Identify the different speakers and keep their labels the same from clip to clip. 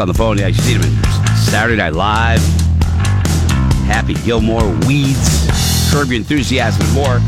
Speaker 1: on the phone. Yeah, you see him in Saturday Night Live, Happy Gilmore, Weeds, Curb Your Enthusiasm, and more.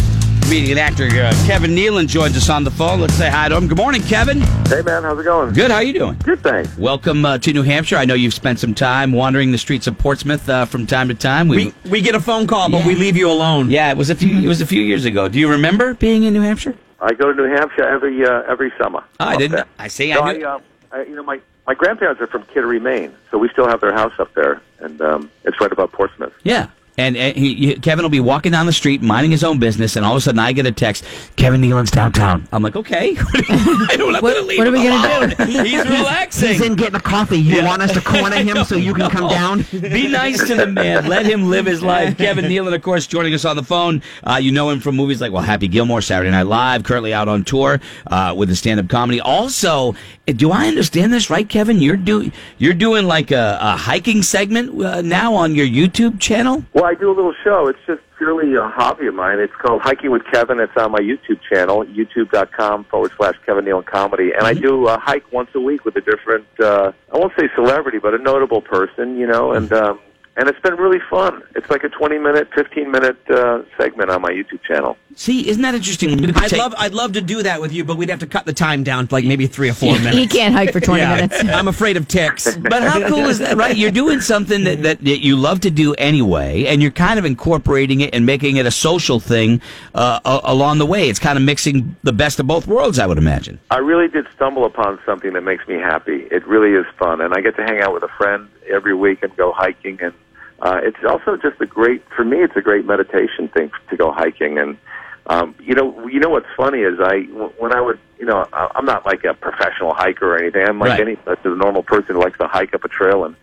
Speaker 1: Comedian actor uh, Kevin Nealon joins us on the phone. Let's say hi to him. Good morning, Kevin.
Speaker 2: Hey man, how's it going?
Speaker 1: Good. How you doing?
Speaker 2: Good, thanks.
Speaker 1: Welcome uh, to New Hampshire. I know you've spent some time wandering the streets of Portsmouth uh, from time to time.
Speaker 3: We, we get a phone call, but we leave you alone.
Speaker 1: yeah, it was a few. It was a few years ago. Do you remember being in New Hampshire?
Speaker 2: I go to New Hampshire every uh, every summer.
Speaker 1: Oh, I didn't.
Speaker 2: there.
Speaker 1: I see.
Speaker 2: So
Speaker 1: I
Speaker 2: I,
Speaker 1: knew.
Speaker 2: uh, I, you know, my my grandparents are from Kittery, Maine, so we still have their house up there, and um, it's right above Portsmouth.
Speaker 1: Yeah. And, and he, he- Kevin will be walking down the street, minding his own business, and all of a sudden I get a text, Kevin Nealon's downtown. I'm like, okay. I don't have
Speaker 4: What-
Speaker 1: leave
Speaker 4: what are we gonna
Speaker 1: do? He's relaxing.
Speaker 4: He's in getting a coffee. You want us to corner him so you can come down?
Speaker 1: Be nice to the man. Let him live his life. Kevin Nealon, of course, joining us on the phone. Uh, you know him from movies like, well, Happy Gilmore, Saturday Night Live, currently out on tour uh, with the stand-up comedy. Also, uh, do I understand this right, Kevin? You're doing you're doing like a, a hiking segment uh, now on your YouTube channel.
Speaker 2: Well, I do a little show. It's just purely a hobby of mine. It's called Hiking with Kevin. It's on my YouTube channel, youtube.com forward slash Kevin Nealon Comedy. And I do a hike once a week with a different, uh, I won't say celebrity, but a notable person, you know, and, um, and it's been really fun. It's like a 20 minute, 15 minute, uh, segment on my YouTube channel.
Speaker 1: See, isn't that interesting?
Speaker 3: I'd love, I'd love to do that with you, but we'd have to cut the time down to like maybe three or four minutes.
Speaker 4: He can't hike for 20
Speaker 3: Yeah,
Speaker 4: minutes.
Speaker 3: I'm afraid of ticks.
Speaker 1: But how cool is that, right? You're doing something that, that, that you love to do anyway, and you're kind of incorporating it and making it a social thing uh, a- along the way. It's kind of mixing the best of both worlds, I would imagine.
Speaker 2: I really did stumble upon something that makes me happy. It really is fun, and I get to hang out with a friend every week and go hiking. And uh, it's also just a great for me. It's a great meditation thing to go hiking. And um, you know, you know what's funny is I when I would you know I'm not like a professional hiker or anything. I'm like
Speaker 1: Right.
Speaker 2: any just a normal person who likes to hike up a trail and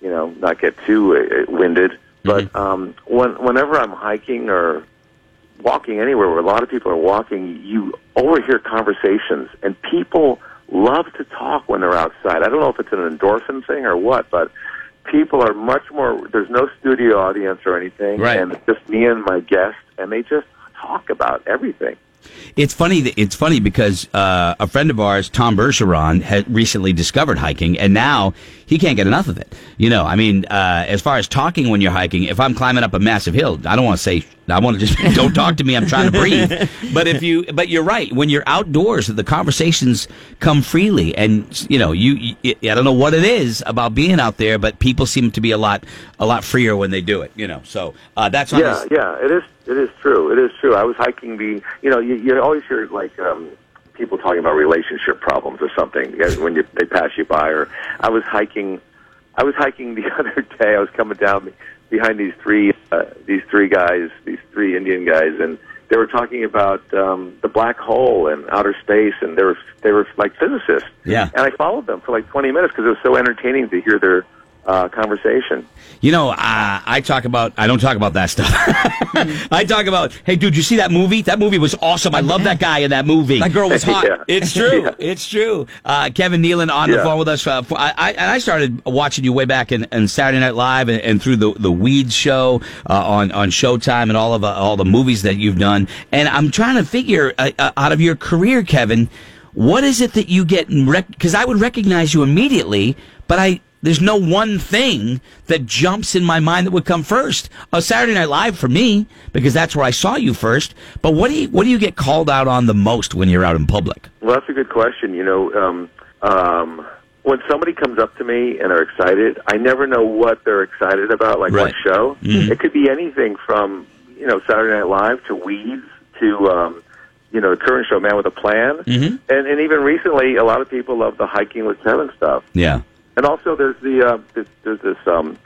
Speaker 2: you know not get too uh, winded. But um, when whenever I'm hiking or walking anywhere where a lot of people are walking, you overhear conversations, and people love to talk when they're outside. I don't know if it's an endorphin thing or what, but people are much more. There's no studio audience or anything,
Speaker 1: Right.
Speaker 2: and it's just me and my guest, and they just talk about everything.
Speaker 1: It's funny. It's funny because uh, a friend of ours, Tom Bergeron, had recently discovered hiking, and now he can't get enough of it. You know, I mean, uh, as far as talking when you're hiking, if I'm climbing up a massive hill, I don't want to say. I want to just don't talk to me. I'm trying to breathe. But if you, but you're right. When you're outdoors, the conversations come freely, and you know, you. you I don't know what it is about being out there, but people seem to be a lot, a lot freer when they do it. You know, so uh, that's on
Speaker 2: Yeah,
Speaker 1: this-
Speaker 2: yeah, it is. It is true. It is true. I was hiking the. You know, you, you always hear like um, people talking about relationship problems or something when you, they pass you by. Or I was hiking. I was hiking the other day. I was coming down behind these three uh, these three guys, these three Indian guys, and they were talking about um, the black hole and outer space, and they were they were like physicists.
Speaker 1: Yeah.
Speaker 2: And I followed them for like 20 minutes because it was so entertaining to hear their uh, conversation.
Speaker 1: You know, uh, I talk about. I don't talk about that stuff. I talk about. Hey, dude, you see that movie? That movie was awesome. I love that guy in that movie.
Speaker 3: That girl was hot.
Speaker 2: Yeah.
Speaker 1: It's true.
Speaker 2: Yeah.
Speaker 1: It's true. Uh, Kevin Nealon on the phone with us. Uh, for- I, I, and I started watching you way back in, in Saturday Night Live and, and through the the Weeds show uh, on on Showtime and all of uh, all the movies that you've done. And I'm trying to figure out of your career, Kevin, what is it that you get? Because I would recognize you immediately, but I. There's no one thing that jumps in my mind that would come first. Uh, Saturday Night Live for me because that's where I saw you first. But what do you what do you get called out on the most when you're out in public?
Speaker 2: Well, that's a good question. You know, um, um, when somebody comes up to me and are excited, I never know what they're excited about, like
Speaker 1: Right.
Speaker 2: what show.
Speaker 1: Mhm.
Speaker 2: It could be anything from you know Saturday Night Live to Weeds to um, you know the current show, Man with a Plan,
Speaker 1: Mhm.
Speaker 2: and and even recently, a lot of people love the hiking with Kevin stuff.
Speaker 1: Yeah.
Speaker 2: And also, there's the uh, this, there's this um,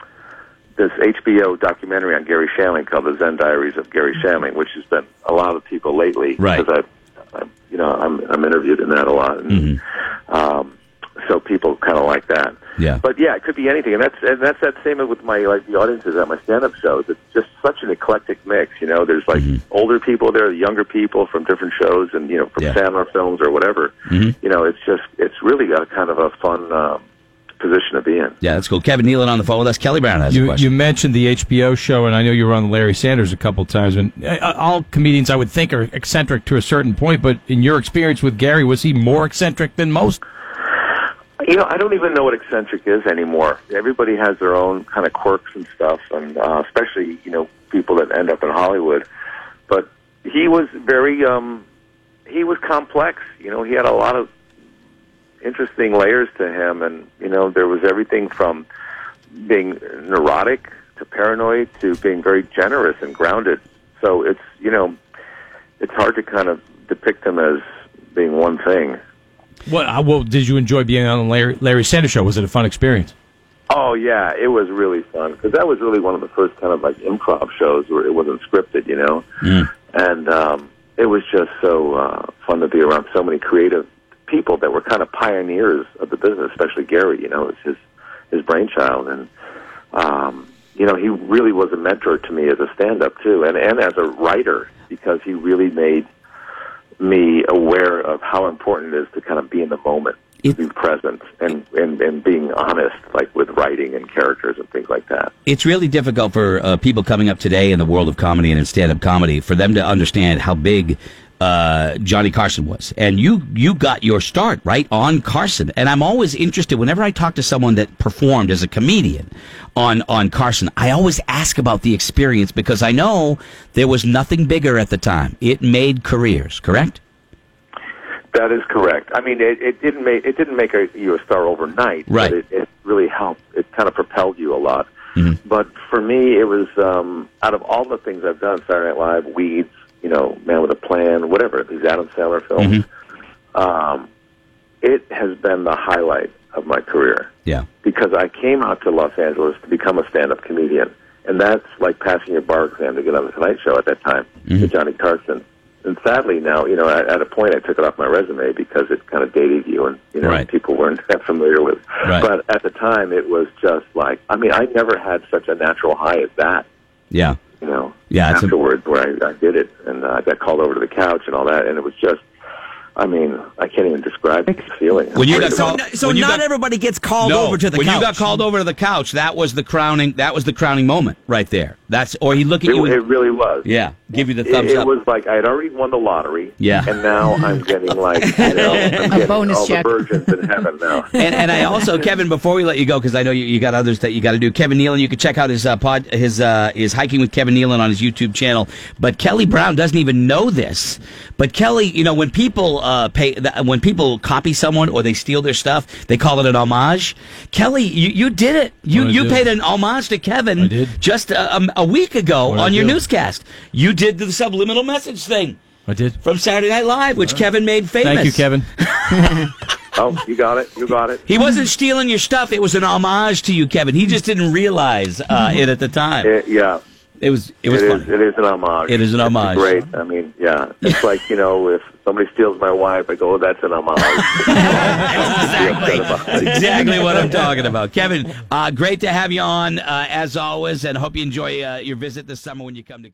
Speaker 2: this HBO documentary on Garry Shandling called The Zen Diaries of Garry Shandling, which has been a lot of people lately.
Speaker 1: Right.
Speaker 2: Because I, I, you know, I'm I'm interviewed in that a lot, and um, so people kind of like that.
Speaker 1: Yeah.
Speaker 2: But yeah, it could be anything, and that's and that's that same with my like the audiences at my stand-up shows. It's just such an eclectic mix. You know, there's like older people there, younger people from different shows, and you know, from
Speaker 1: Yeah.
Speaker 2: Sandler films or whatever.
Speaker 1: Mhm.
Speaker 2: You know, it's just it's really a kind of a fun um, position to be in.
Speaker 1: Yeah, that's cool. Kevin Nealon on the phone with us. Kelly Brown has a
Speaker 5: You,
Speaker 1: question.
Speaker 5: you mentioned the HBO show, and I know you were on Larry Sanders a couple times. And uh, all comedians, I would think, are eccentric to a certain point. But in your experience with Garry, was he more eccentric than most?
Speaker 2: You know, I don't even know what eccentric is anymore. Everybody has their own kind of quirks and stuff, and uh, especially you know people that end up in Hollywood. But he was very, um, he was complex. You know, he had a lot of interesting layers to him, and you know, there was everything from being neurotic to paranoid to being very generous and grounded. So it's you know, it's hard to kind of depict him as being one thing.
Speaker 5: What? uh, Well, did you enjoy being on the Larry, Larry Sanders Show? Was it a fun experience?
Speaker 2: Oh yeah, it was really fun because that was really one of the first kind of like improv shows where it wasn't scripted, you know, and um, it was just so uh, fun to be around so many creative people that were kind of pioneers of the business, especially Garry. You know, it's his his brainchild, and um, you know he really was a mentor to me as a stand-up too, and and as a writer because he really made me aware of how important it is to kind of be in the moment,
Speaker 1: It-
Speaker 2: be present, and, and and being honest, like with writing and characters and things like that.
Speaker 1: It's really difficult for uh, people coming up today in the world of comedy and in stand-up comedy for them to understand how big uh, Johnny Carson was. And you you got your start right on Carson. And I'm always interested whenever I talk to someone that performed as a comedian on on Carson. I always ask about the experience because I know there was nothing bigger at the time. It made careers. Correct?
Speaker 2: That is correct. I mean, it, it didn't make it didn't make a, you a star overnight,
Speaker 1: Right.
Speaker 2: but it, it really helped. It kind of propelled you a lot.
Speaker 1: Mm-hmm.
Speaker 2: But for me, it was um, out of all the things I've done: Saturday Night Live, Weeds, you know, Man with a Plan, whatever these Adam Sandler films.
Speaker 1: Mm-hmm.
Speaker 2: Um, it has been the highlight of my career
Speaker 1: Yeah.
Speaker 2: because I came out to Los Angeles to become a stand-up comedian, and that's like passing your bar exam to get on the Tonight Show at that time with Johnny Carson. And sadly, now you know, at, at a point, I took it off my resume because it kind of dated you, and you know,
Speaker 1: Right.
Speaker 2: people weren't that familiar with.
Speaker 1: Right.
Speaker 2: But at the time, it was just like, I mean, I never had such a natural high as that.
Speaker 1: Yeah.
Speaker 2: You know,
Speaker 1: Yeah, it's a-
Speaker 2: afterwards, where I, I did it, and uh, I got called over to the couch and all that, and it was just. I mean, I can't even describe the feeling.
Speaker 1: When you got
Speaker 2: it
Speaker 1: called-
Speaker 2: was.
Speaker 3: So
Speaker 1: When you
Speaker 3: not
Speaker 1: got-
Speaker 3: everybody gets called
Speaker 1: no,
Speaker 3: over to the
Speaker 1: when
Speaker 3: couch.
Speaker 1: you got called over to the couch, that was the crowning. That was the crowning moment right there. That's or he look at
Speaker 2: It,
Speaker 1: you. and-
Speaker 2: it really was.
Speaker 1: yeah, give you the thumbs
Speaker 2: it
Speaker 1: up.
Speaker 2: It was like I had already won the lottery.
Speaker 1: Yeah.
Speaker 2: And now I'm getting like you know, I'm getting
Speaker 6: bonus
Speaker 2: all
Speaker 6: check.
Speaker 2: the virgins in heaven now.
Speaker 1: and, and I also, Kevin, before we let you go, because I know you, you got others that you got to do. Kevin Nealon, you can check out his uh, pod, his uh, his hiking with Kevin Nealon on his YouTube channel. But Kelly Brown doesn't even know this. But Kelly, you know, when people uh, pay, when people copy someone or they steal their stuff, they call it an homage. Kelly, you, you did it. You
Speaker 5: What'd I
Speaker 1: you
Speaker 5: do?
Speaker 1: paid an homage to Kevin
Speaker 5: I did.
Speaker 1: just a, a, a week ago
Speaker 5: What'd
Speaker 1: on your
Speaker 5: do?
Speaker 1: newscast. You did the subliminal message thing
Speaker 5: I did.
Speaker 1: from Saturday Night Live, which Kevin made famous.
Speaker 5: Thank you, Kevin.
Speaker 2: Oh, you got it. You got it.
Speaker 1: He wasn't stealing your stuff. It was an homage to you, Kevin. He just didn't realize uh, it at the time.
Speaker 2: It- yeah.
Speaker 1: It was it was
Speaker 2: It is. It is an homage.
Speaker 1: It is an
Speaker 2: It's
Speaker 1: homage.
Speaker 2: Great. I mean, yeah. It's like you know, if somebody steals my wife, I go, oh, "That's an homage."
Speaker 1: exactly. That's exactly what I'm talking about. Kevin, uh, great to have you on uh, as always, and hope you enjoy uh, your visit this summer when you come to.